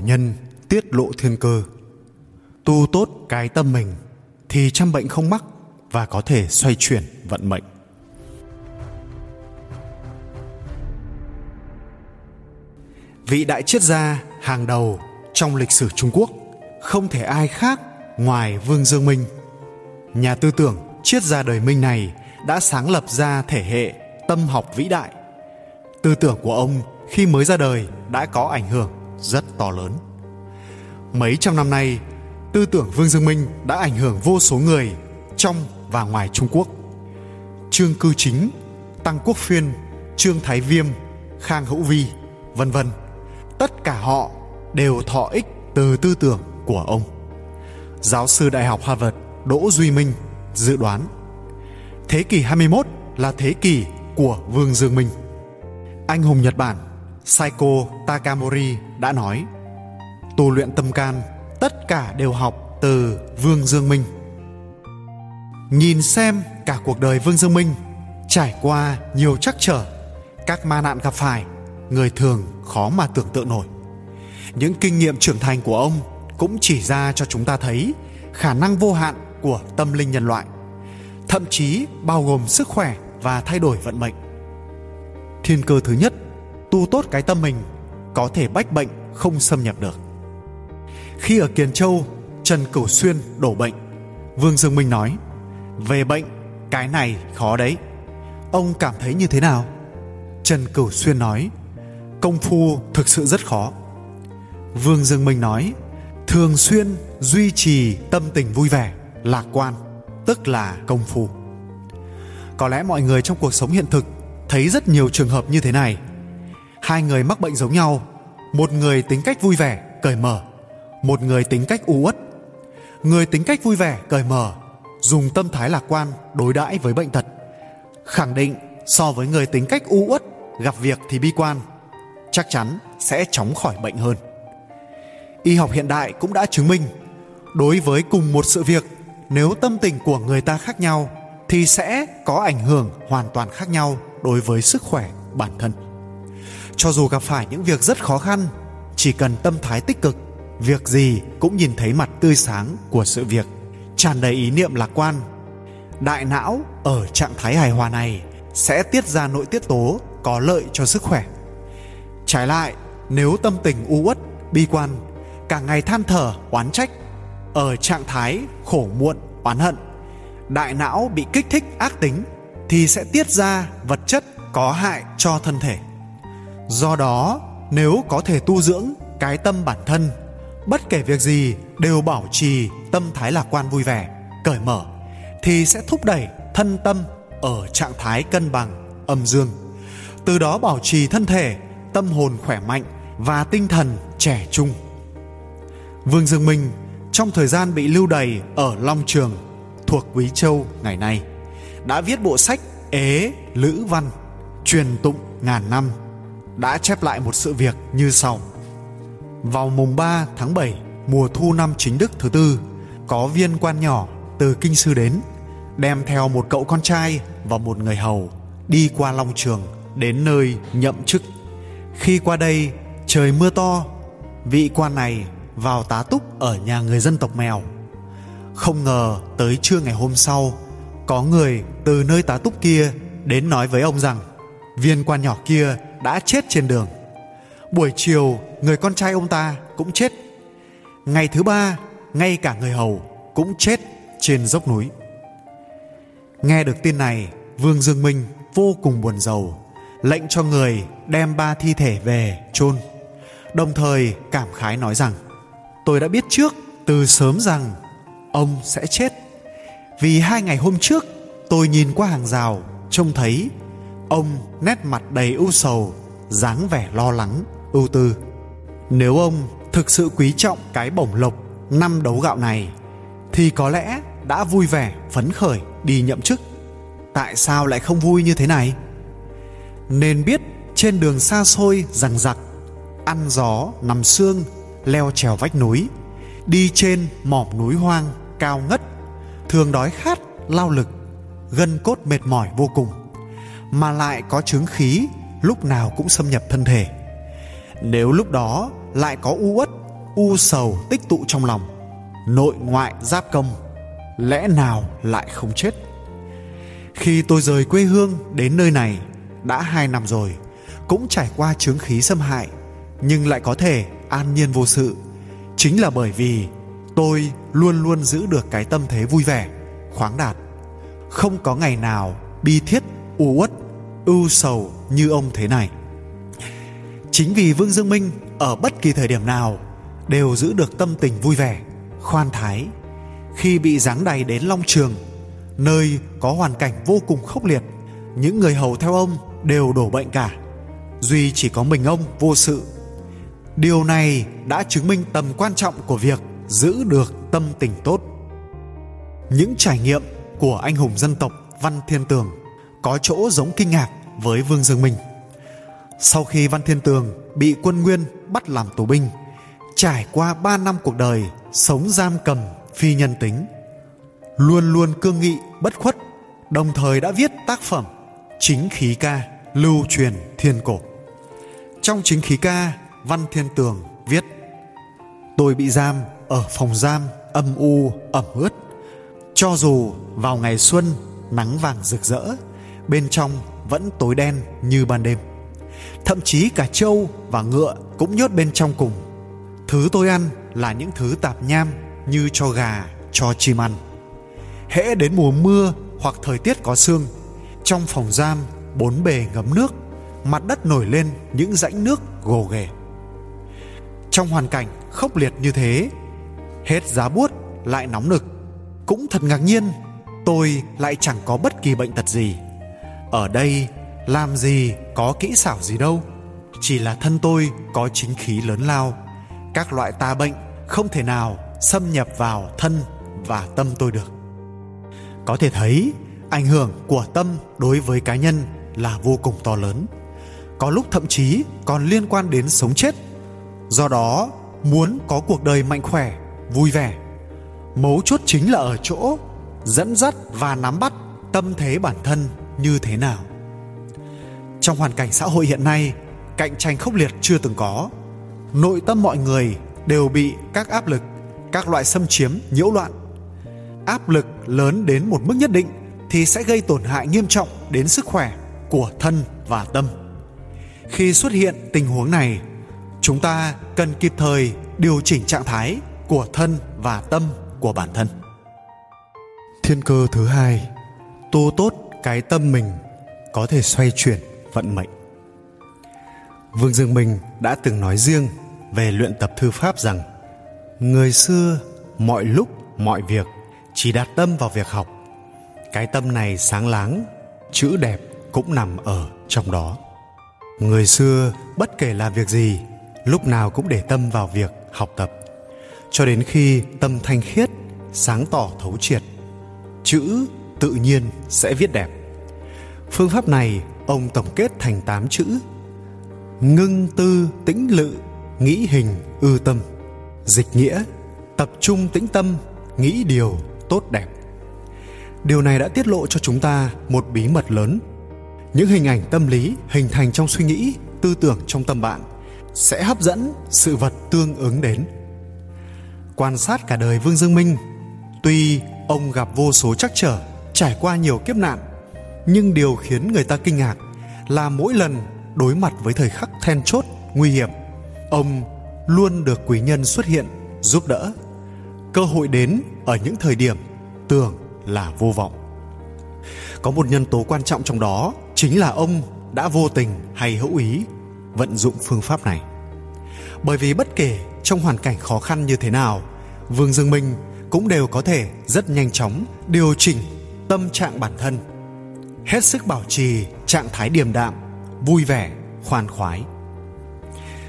nhân tiết lộ thiên cơ tu tốt cái tâm mình thì trăm bệnh không mắc và có thể xoay chuyển vận mệnh vị đại triết gia hàng đầu trong lịch sử Trung Quốc, không thể ai khác ngoài Vương Dương Minh. Nhà tư tưởng triết gia đời Minh này đã sáng lập ra thể hệ tâm học vĩ đại. Tư tưởng của ông khi mới ra đời đã có ảnh hưởng rất to lớn. Mấy trăm năm nay, tư tưởng Vương Dương Minh đã ảnh hưởng vô số người trong và ngoài Trung Quốc. Trương Cư Chính, Tăng Quốc Phiên, Trương Thái Viêm, Khang Hữu Vi, vân vân. Tất cả họ đều thọ ích từ tư tưởng của ông. Giáo sư Đại học Harvard Đỗ Duy Minh dự đoán thế kỷ 21 là thế kỷ của Vương Dương Minh. Anh hùng Nhật Bản Saiko Takamori đã nói tu luyện tâm can tất cả đều học từ Vương Dương Minh. Nhìn xem cả cuộc đời Vương Dương Minh trải qua nhiều trắc trở, các ma nạn gặp phải, người thường khó mà tưởng tượng nổi. Những kinh nghiệm trưởng thành của ông cũng chỉ ra cho chúng ta thấy khả năng vô hạn của tâm linh nhân loại, thậm chí bao gồm sức khỏe và thay đổi vận mệnh. Thiên cơ thứ nhất, tu tốt cái tâm mình có thể bách bệnh không xâm nhập được. Khi ở Kiền Châu, Trần Cửu Xuyên đổ bệnh, Vương Dương Minh nói: "Về bệnh, cái này khó đấy. Ông cảm thấy như thế nào?" Trần Cửu Xuyên nói: "Công phu thực sự rất khó." Vương Dương Minh nói: "Thường xuyên duy trì tâm tình vui vẻ, lạc quan, tức là công phu." Có lẽ mọi người trong cuộc sống hiện thực thấy rất nhiều trường hợp như thế này. Hai người mắc bệnh giống nhau, một người tính cách vui vẻ, cởi mở, một người tính cách u uất. Người tính cách vui vẻ, cởi mở, dùng tâm thái lạc quan đối đãi với bệnh tật, khẳng định so với người tính cách u uất, gặp việc thì bi quan, chắc chắn sẽ chóng khỏi bệnh hơn. Y học hiện đại cũng đã chứng minh, đối với cùng một sự việc, nếu tâm tình của người ta khác nhau thì sẽ có ảnh hưởng hoàn toàn khác nhau đối với sức khỏe bản thân. Cho dù gặp phải những việc rất khó khăn, chỉ cần tâm thái tích cực việc gì cũng nhìn thấy mặt tươi sáng của sự việc. Tràn đầy ý niệm lạc quan đại não ở trạng thái hài hòa này sẽ tiết ra nội tiết tố có lợi cho sức khỏe. Trái lại nếu tâm tình u uất bi quan cả ngày than thở oán trách ở trạng thái khổ muộn oán hận đại não bị kích thích ác tính thì sẽ tiết ra vật chất có hại cho thân thể do đó, nếu có thể tu dưỡng cái tâm bản thân, bất kể việc gì đều bảo trì tâm thái lạc quan vui vẻ, cởi mở, thì sẽ thúc đẩy thân tâm ở trạng thái cân bằng, âm dương. Từ đó bảo trì thân thể, tâm hồn khỏe mạnh và tinh thần trẻ trung. Vương dương minh, trong thời gian bị lưu đày ở long trường, thuộc quý châu ngày nay, đã viết bộ sách ế lữ văn, truyền tụng ngàn năm đã chép lại một sự việc như sau vào mùng 3 tháng 7 mùa thu năm chính đức thứ tư, có viên quan nhỏ từ kinh sư đến, đem theo một cậu con trai và một người hầu đi qua Long Trường đến nơi nhậm chức. Khi qua đây, trời mưa to, vị quan này vào tá túc ở nhà người dân tộc mèo. Không ngờ tới trưa ngày hôm sau, có người từ nơi tá túc kia đến nói với ông rằng viên quan nhỏ kia đã chết trên đường. Buổi chiều, người con trai ông ta cũng chết. Ngày thứ ba, ngay cả người hầu cũng chết trên dốc núi. Nghe được tin này, vương dương minh vô cùng buồn rầu, lệnh cho người đem ba thi thể về chôn. Đồng thời cảm khái nói rằng, tôi đã biết trước, từ sớm rằng ông sẽ chết. Vì hai ngày hôm trước, tôi nhìn qua hàng rào, trông thấy ông nét mặt đầy ưu sầu, dáng vẻ lo lắng, ưu tư. Nếu ông thực sự quý trọng cái bổng lộc năm đấu gạo này, thì có lẽ đã vui vẻ, phấn khởi, đi nhậm chức. Tại sao lại không vui như thế này? Nên biết trên đường xa xôi rằng giặc ăn gió, nằm xương leo trèo vách núi, đi trên mỏm núi hoang cao ngất, thường đói khát, lao lực, gân cốt mệt mỏi vô cùng mà lại có chứng khí, lúc nào cũng xâm nhập thân thể. Nếu lúc đó lại có u uất, u sầu tích tụ trong lòng, nội ngoại giáp công, lẽ nào lại không chết? Khi tôi rời quê hương đến nơi này đã hai năm rồi, cũng trải qua chướng khí xâm hại, nhưng lại có thể an nhiên vô sự. Chính là bởi vì tôi luôn luôn giữ được cái tâm thế vui vẻ, khoáng đạt. Không có ngày nào bi thiết, u uất ưu sầu như ông thế này. Chính vì vương dương minh ở bất kỳ thời điểm nào đều giữ được tâm tình vui vẻ, khoan thái, khi bị giáng đầy đến long trường, nơi có hoàn cảnh vô cùng khốc liệt, những người hầu theo ông đều đổ bệnh cả. Duy chỉ có mình ông vô sự. Điều này đã chứng minh tầm quan trọng của việc giữ được tâm tình tốt. Những trải nghiệm của anh hùng dân tộc văn thiên tường có chỗ giống kinh ngạc với vương dương minh. Sau khi văn thiên tường bị quân nguyên bắt làm tù binh, trải qua 3 năm cuộc đời sống giam cầm phi nhân tính, luôn luôn cương nghị bất khuất, đồng thời đã viết tác phẩm chính khí ca lưu truyền thiên cổ. Trong chính khí ca, văn thiên tường viết, tôi bị giam ở phòng giam âm u, ẩm ướt. Cho dù vào ngày xuân nắng vàng rực rỡ bên trong vẫn tối đen như ban đêm. Thậm chí cả trâu và ngựa cũng nhốt bên trong cùng. Thứ tôi ăn là những thứ tạp nham như cho gà, cho chim ăn. Hễ đến mùa mưa hoặc thời tiết có sương, trong phòng giam bốn bề ngấm nước, mặt đất nổi lên những rãnh nước gồ ghề. Trong hoàn cảnh khốc liệt như thế, hết giá buốt lại nóng nực. Cũng thật ngạc nhiên, tôi lại chẳng có bất kỳ bệnh tật gì ở đây, làm gì có kỹ xảo gì đâu. Chỉ là thân tôi có chính khí lớn lao. Các loại tà bệnh không thể nào xâm nhập vào thân và tâm tôi được. Có thể thấy, ảnh hưởng của tâm đối với cá nhân là vô cùng to lớn. Có lúc thậm chí còn liên quan đến sống chết. Do đó, muốn có cuộc đời mạnh khỏe, vui vẻ, mấu chốt chính là ở chỗ dẫn dắt và nắm bắt tâm thế bản thân như thế nào? Trong hoàn cảnh xã hội hiện nay, cạnh tranh khốc liệt chưa từng có. Nội tâm mọi người đều bị các áp lực, các loại xâm chiếm, nhiễu loạn. Áp lực lớn đến một mức nhất định thì sẽ gây tổn hại nghiêm trọng đến sức khỏe của thân và tâm. Khi xuất hiện tình huống này, chúng ta cần kịp thời điều chỉnh trạng thái của thân và tâm của bản thân. Thiên cơ thứ hai tu tốt cái tâm mình có thể xoay chuyển vận mệnh. Vương dương minh đã từng nói riêng về luyện tập thư pháp rằng, người xưa mọi lúc, mọi việc chỉ đặt tâm vào việc học. Cái tâm này sáng láng, chữ đẹp cũng nằm ở trong đó. Người xưa bất kể làm việc gì, lúc nào cũng để tâm vào việc học tập. Cho đến khi tâm thanh khiết, sáng tỏ thấu triệt, chữ tự nhiên sẽ viết đẹp. Phương pháp này ông tổng kết thành 8 chữ. Ngưng tư tĩnh lự, nghĩ hình ư tâm. Dịch nghĩa, tập trung tĩnh tâm, nghĩ điều tốt đẹp. Điều này đã tiết lộ cho chúng ta một bí mật lớn. Những hình ảnh tâm lý hình thành trong suy nghĩ, tư tưởng trong tâm bạn sẽ hấp dẫn sự vật tương ứng đến. Quan sát cả đời vương dương minh, tuy ông gặp vô số trắc trở trải qua nhiều kiếp nạn, nhưng điều khiến người ta kinh ngạc là mỗi lần đối mặt với thời khắc then chốt, nguy hiểm, ông luôn được quý nhân xuất hiện giúp đỡ. Cơ hội đến ở những thời điểm tưởng là vô vọng. Có một nhân tố quan trọng trong đó chính là ông đã vô tình hay hữu ý vận dụng phương pháp này. Bởi vì bất kể trong hoàn cảnh khó khăn như thế nào, vương dương minh cũng đều có thể rất nhanh chóng điều chỉnh tâm trạng bản thân. Hết sức bảo trì trạng thái điềm đạm, vui vẻ, khoan khoái.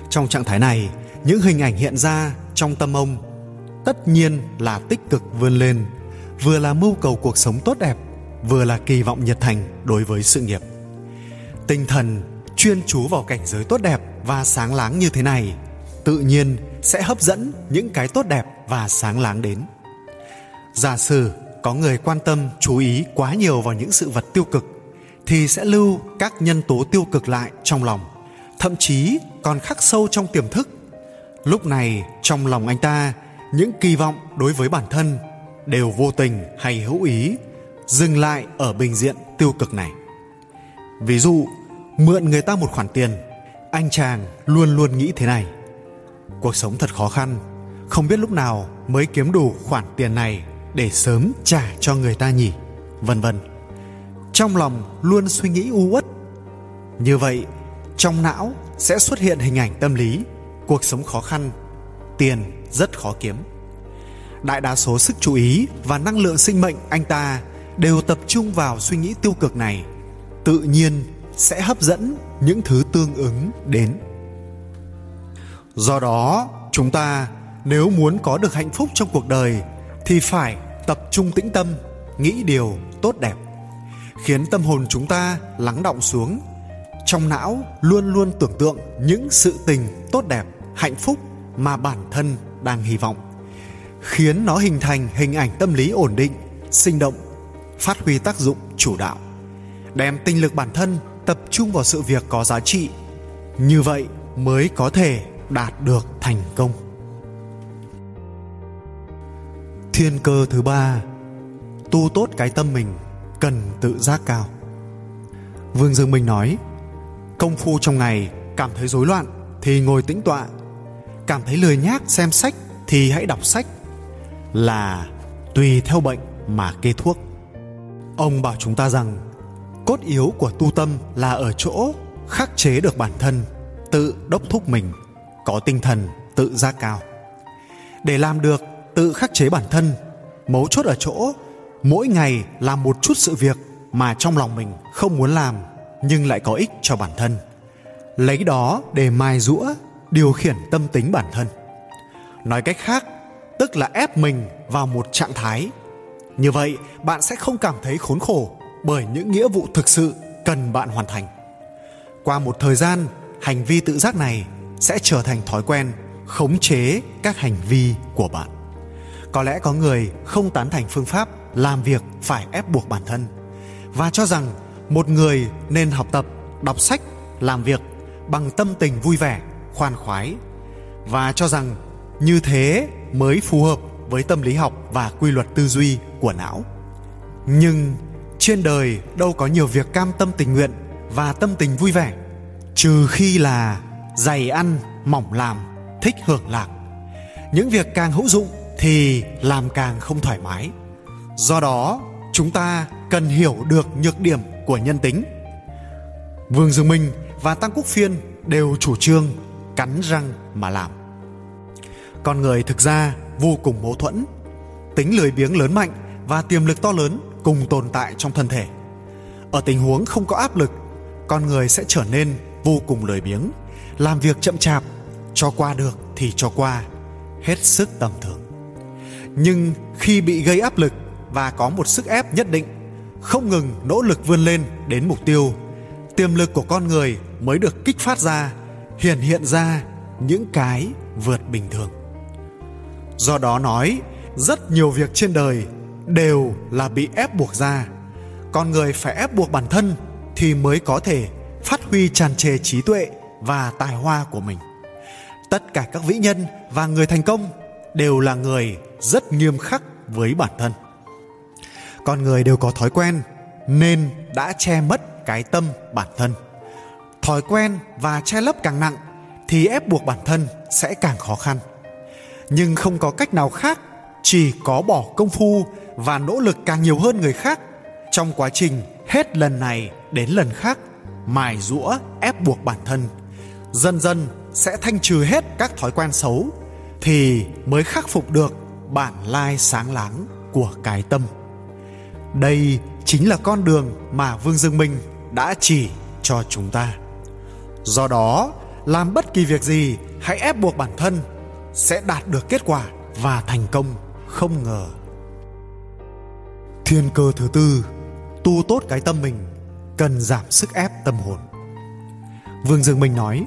Trong trạng thái này, những hình ảnh hiện ra trong tâm ông tất nhiên là tích cực vươn lên, vừa là mưu cầu cuộc sống tốt đẹp, vừa là kỳ vọng nhiệt thành đối với sự nghiệp. Tinh thần chuyên chú vào cảnh giới tốt đẹp và sáng láng như thế này, tự nhiên sẽ hấp dẫn những cái tốt đẹp và sáng láng đến. Giả sử có người quan tâm, chú ý quá nhiều vào những sự vật tiêu cực, thì sẽ lưu các nhân tố tiêu cực lại trong lòng. Thậm chí còn khắc sâu trong tiềm thức. Lúc này, trong lòng anh ta, những kỳ vọng đối với bản thân đều vô tình hay hữu ý dừng lại ở bình diện tiêu cực này. Ví dụ, mượn người ta một khoản tiền, anh chàng luôn luôn nghĩ thế này. Cuộc sống thật khó khăn, không biết lúc nào mới kiếm đủ khoản tiền này để sớm trả cho người ta nhỉ? Vân vân. Trong lòng luôn suy nghĩ u uất. Như vậy, trong não sẽ xuất hiện hình ảnh tâm lý, cuộc sống khó khăn, tiền rất khó kiếm. Đại đa số sức chú ý và năng lượng sinh mệnh anh ta đều tập trung vào suy nghĩ tiêu cực này. Tự nhiên sẽ hấp dẫn những thứ tương ứng đến. Do đó, chúng ta nếu muốn có được hạnh phúc trong cuộc đời thì phải tập trung tĩnh tâm, nghĩ điều tốt đẹp, khiến tâm hồn chúng ta lắng động xuống. Trong não luôn luôn tưởng tượng những sự tình tốt đẹp, hạnh phúc mà bản thân đang hy vọng, khiến nó hình thành hình ảnh tâm lý ổn định, sinh động, phát huy tác dụng chủ đạo, đem tinh lực bản thân tập trung vào sự việc có giá trị. Như vậy mới có thể đạt được thành công. Thiên cơ thứ ba, tu tốt cái tâm mình, cần tự giác cao. Vương dương minh nói, công phu trong ngày cảm thấy rối loạn thì ngồi tĩnh tọa, cảm thấy lười nhác xem sách thì hãy đọc sách, là tùy theo bệnh mà kê thuốc. Ông bảo chúng ta rằng, cốt yếu của tu tâm là ở chỗ khắc chế được bản thân, tự đốc thúc mình, có tinh thần tự giác cao. Để làm được tự khắc chế bản thân, mấu chốt ở chỗ mỗi ngày làm một chút sự việc mà trong lòng mình không muốn làm nhưng lại có ích cho bản thân. Lấy đó để mài rũa điều khiển tâm tính bản thân. Nói cách khác, tức là ép mình vào một trạng thái. Như vậy, bạn sẽ không cảm thấy khốn khổ bởi những nghĩa vụ thực sự cần bạn hoàn thành. Qua một thời gian, hành vi tự giác này sẽ trở thành thói quen khống chế các hành vi của bạn có lẽ có người không tán thành phương pháp làm việc phải ép buộc bản thân. Và cho rằng một người nên học tập, đọc sách, làm việc bằng tâm tình vui vẻ, khoan khoái. Và cho rằng như thế mới phù hợp với tâm lý học và quy luật tư duy của não. Nhưng trên đời đâu có nhiều việc cam tâm tình nguyện và tâm tình vui vẻ, trừ khi là dày ăn, mỏng làm, thích hưởng lạc. Những việc càng hữu dụng thì làm càng không thoải mái. Do đó, chúng ta cần hiểu được nhược điểm của nhân tính. Vương dương minh và tăng quốc phiên đều chủ trương cắn răng mà làm. Con người thực ra vô cùng mâu thuẫn, tính lười biếng lớn mạnh và tiềm lực to lớn cùng tồn tại trong thân thể. Ở tình huống không có áp lực, con người sẽ trở nên vô cùng lười biếng, làm việc chậm chạp, cho qua được thì cho qua, hết sức tầm thường nhưng khi bị gây áp lực và có một sức ép nhất định, không ngừng nỗ lực vươn lên đến mục tiêu, tiềm lực của con người mới được kích phát ra, hiện hiện ra những cái vượt bình thường. Do đó nói, rất nhiều việc trên đời đều là bị ép buộc ra. Con người phải ép buộc bản thân thì mới có thể phát huy tràn trề trí tuệ và tài hoa của mình. Tất cả các vĩ nhân và người thành công đều là người rất nghiêm khắc với bản thân. Con người đều có thói quen nên đã che mất cái tâm bản thân. Thói quen và che lấp càng nặng thì ép buộc bản thân sẽ càng khó khăn. Nhưng không có cách nào khác, chỉ có bỏ công phu và nỗ lực càng nhiều hơn người khác. Trong quá trình hết lần này đến lần khác, mài rũa ép buộc bản thân, dần dần sẽ thanh trừ hết các thói quen xấu thì mới khắc phục được bản lai sáng láng của cái tâm. Đây chính là con đường mà vương dương minh đã chỉ cho chúng ta. Do đó, làm bất kỳ việc gì hãy ép buộc bản thân sẽ đạt được kết quả và thành công không ngờ. Thiên cơ thứ tư, tu tốt cái tâm mình, cần giảm sức ép tâm hồn. Vương dương minh nói,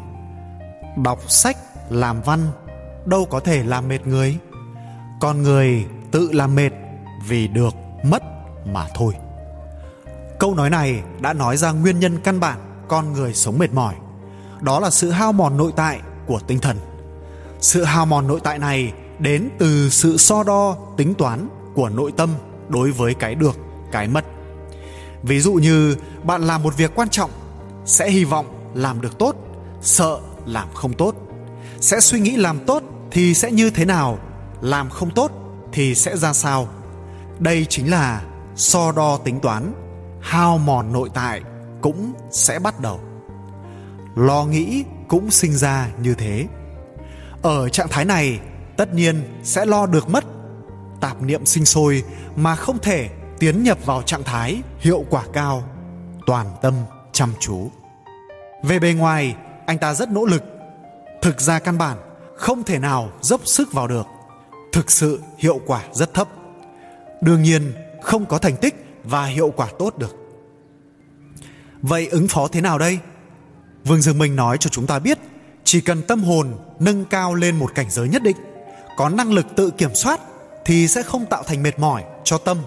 đọc sách, làm văn đâu có thể làm mệt người. Con người tự làm mệt vì được mất mà thôi. Câu nói này đã nói ra nguyên nhân căn bản con người sống mệt mỏi. Đó là sự hao mòn nội tại của tinh thần. Sự hao mòn nội tại này đến từ sự so đo tính toán của nội tâm đối với cái được, cái mất. Ví dụ như bạn làm một việc quan trọng, sẽ hy vọng làm được tốt, sợ làm không tốt. Sẽ suy nghĩ làm tốt thì sẽ như thế nào? Làm không tốt thì sẽ ra sao? Đây chính là so đo tính toán. Hao mòn nội tại cũng sẽ bắt đầu. Lo nghĩ cũng sinh ra như thế. Ở trạng thái này, tất nhiên sẽ lo được mất. Tạp niệm sinh sôi mà không thể tiến nhập vào trạng thái hiệu quả cao. Toàn tâm chăm chú. Về bề ngoài, anh ta rất nỗ lực. Thực ra căn bản không thể nào dốc sức vào được. Thực sự hiệu quả rất thấp. Đương nhiên, không có thành tích và hiệu quả tốt được. Vậy ứng phó thế nào đây? Vương dương minh nói cho chúng ta biết, chỉ cần tâm hồn nâng cao lên một cảnh giới nhất định, có năng lực tự kiểm soát thì sẽ không tạo thành mệt mỏi cho tâm.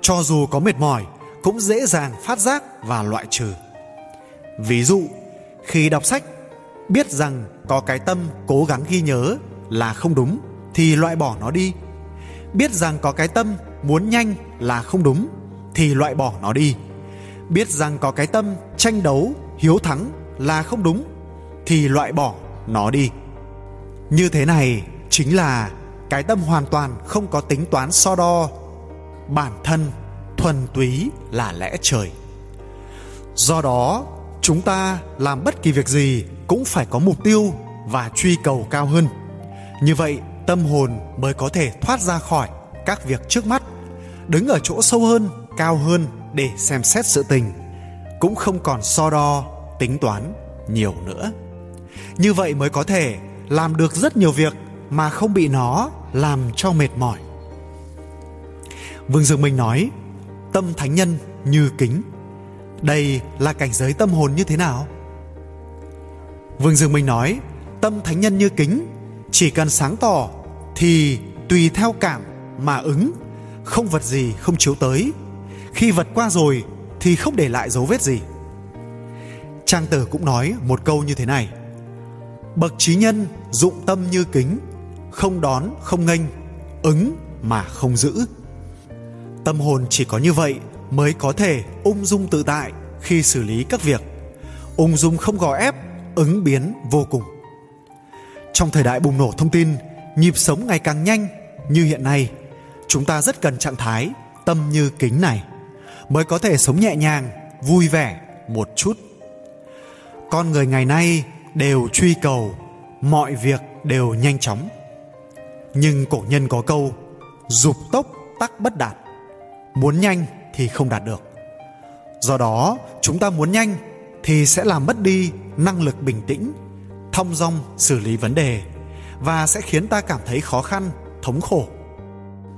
Cho dù có mệt mỏi, cũng dễ dàng phát giác và loại trừ. Ví dụ, khi đọc sách biết rằng có cái tâm cố gắng ghi nhớ là không đúng, thì loại bỏ nó đi. Biết rằng có cái tâm muốn nhanh là không đúng, thì loại bỏ nó đi. Biết rằng có cái tâm tranh đấu, hiếu thắng là không đúng, thì loại bỏ nó đi. Như thế này chính là cái tâm hoàn toàn không có tính toán so đo. Bản thân thuần túy là lẽ trời. Do đó, chúng ta làm bất kỳ việc gì cũng phải có mục tiêu và truy cầu cao hơn. Như vậy, tâm hồn mới có thể thoát ra khỏi các việc trước mắt, đứng ở chỗ sâu hơn, cao hơn để xem xét sự tình, cũng không còn so đo, tính toán nhiều nữa. Như vậy mới có thể làm được rất nhiều việc mà không bị nó làm cho mệt mỏi. Vương dương minh nói, tâm thánh nhân như kính, đây là cảnh giới tâm hồn như thế nào? Vương dương minh nói, tâm thánh nhân như kính, chỉ cần sáng tỏ thì tùy theo cảm mà ứng. Không vật gì không chiếu tới. Khi vật qua rồi thì không để lại dấu vết gì. Trang tử cũng nói một câu như thế này, bậc trí nhân dụng tâm như kính, không đón, không nghênh, ứng mà không giữ. Tâm hồn chỉ có như vậy mới có thể ung dung tự tại khi xử lý các việc. Ung dung không gò ép ứng biến vô cùng. Trong thời đại bùng nổ thông tin, nhịp sống ngày càng nhanh, như hiện nay, chúng ta rất cần trạng thái, tâm như kính này, mới có thể sống nhẹ nhàng, vui vẻ một chút. Con người ngày nay đều truy cầu, mọi việc đều nhanh chóng. Nhưng cổ nhân có câu, dục tốc tắc bất đạt. Muốn nhanh thì không đạt được. Do đó, chúng ta muốn nhanh thì sẽ làm mất đi năng lực bình tĩnh, thong dong xử lý vấn đề và sẽ khiến ta cảm thấy khó khăn, thống khổ.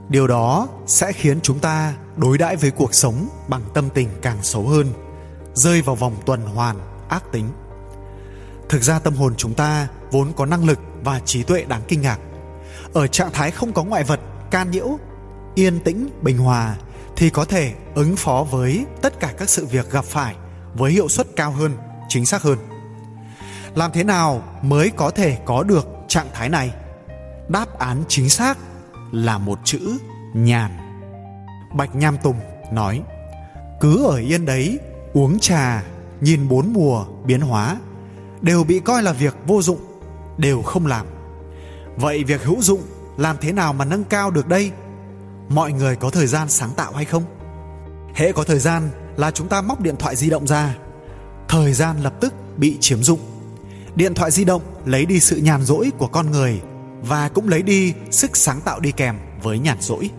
Điều đó sẽ khiến chúng ta đối đãi với cuộc sống bằng tâm tình càng xấu hơn, rơi vào vòng tuần hoàn ác tính. Thực ra tâm hồn chúng ta vốn có năng lực và trí tuệ đáng kinh ngạc. Ở trạng thái không có ngoại vật, can nhiễu, yên tĩnh, bình hòa thì có thể ứng phó với tất cả các sự việc gặp phải với hiệu suất cao hơn, chính xác hơn. Làm thế nào mới có thể có được trạng thái này? Đáp án chính xác là một chữ nhàn. Bạch nham tùng nói, cứ ở yên đấy, uống trà, nhìn bốn mùa biến hóa, đều bị coi là việc vô dụng, đều không làm. Vậy việc hữu dụng làm thế nào mà nâng cao được đây? Mọi người có thời gian sáng tạo hay không? Hễ có thời gian là chúng ta móc điện thoại di động ra. Thời gian lập tức bị chiếm dụng. Điện thoại di động lấy đi sự nhàn rỗi của con người và cũng lấy đi sức sáng tạo đi kèm với nhàn rỗi.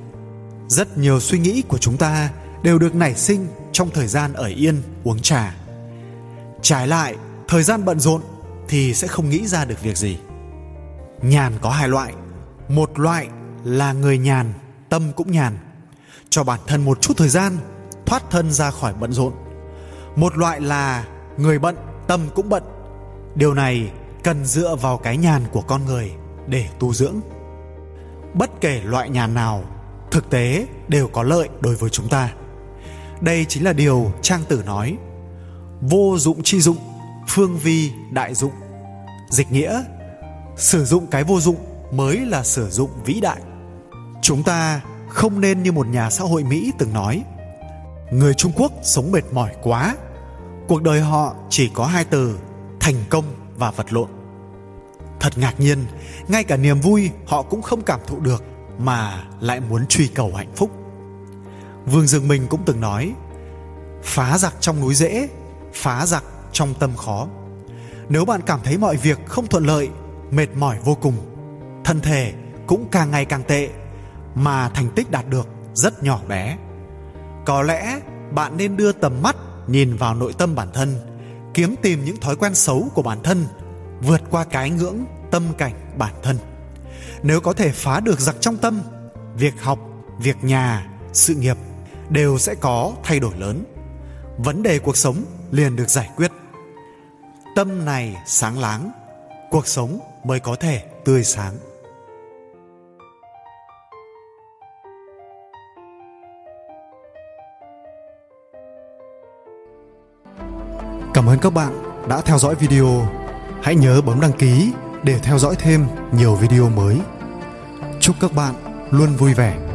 Rất nhiều suy nghĩ của chúng ta đều được nảy sinh trong thời gian ở yên uống trà. Trái lại, thời gian bận rộn thì sẽ không nghĩ ra được việc gì. Nhàn có hai loại. Một loại là người nhàn, tâm cũng nhàn. Cho bản thân một chút thời gian thoát thân ra khỏi bận rộn. Một loại là người bận, tâm cũng bận. Điều này cần dựa vào cái nhàn của con người để tu dưỡng. Bất kể loại nhàn nào, thực tế đều có lợi đối với chúng ta. Đây chính là điều trang tử nói. Vô dụng chi dụng, phương vi đại dụng. Dịch nghĩa, sử dụng cái vô dụng mới là sử dụng vĩ đại. Chúng ta không nên như một nhà xã hội mỹ từng nói người trung quốc sống mệt mỏi quá. Cuộc đời họ chỉ có hai từ, thành công và vật lộn. Thật ngạc nhiên, ngay cả niềm vui họ cũng không cảm thụ được mà lại muốn truy cầu hạnh phúc. Vương dương minh cũng từng nói, phá giặc trong núi dễ, phá giặc trong tâm khó. Nếu bạn cảm thấy mọi việc không thuận lợi, mệt mỏi vô cùng, thân thể cũng càng ngày càng tệ, mà thành tích đạt được rất nhỏ bé có lẽ bạn nên đưa tầm mắt nhìn vào nội tâm bản thân, kiếm tìm những thói quen xấu của bản thân, vượt qua cái ngưỡng tâm cảnh bản thân. Nếu có thể phá được giặc trong tâm, việc học, việc nhà, sự nghiệp đều sẽ có thay đổi lớn. Vấn đề cuộc sống liền được giải quyết. Tâm này sáng láng, cuộc sống mới có thể tươi sáng. Cảm ơn các bạn đã theo dõi video. Hãy nhớ bấm đăng ký để theo dõi thêm nhiều video mới. Chúc các bạn luôn vui vẻ.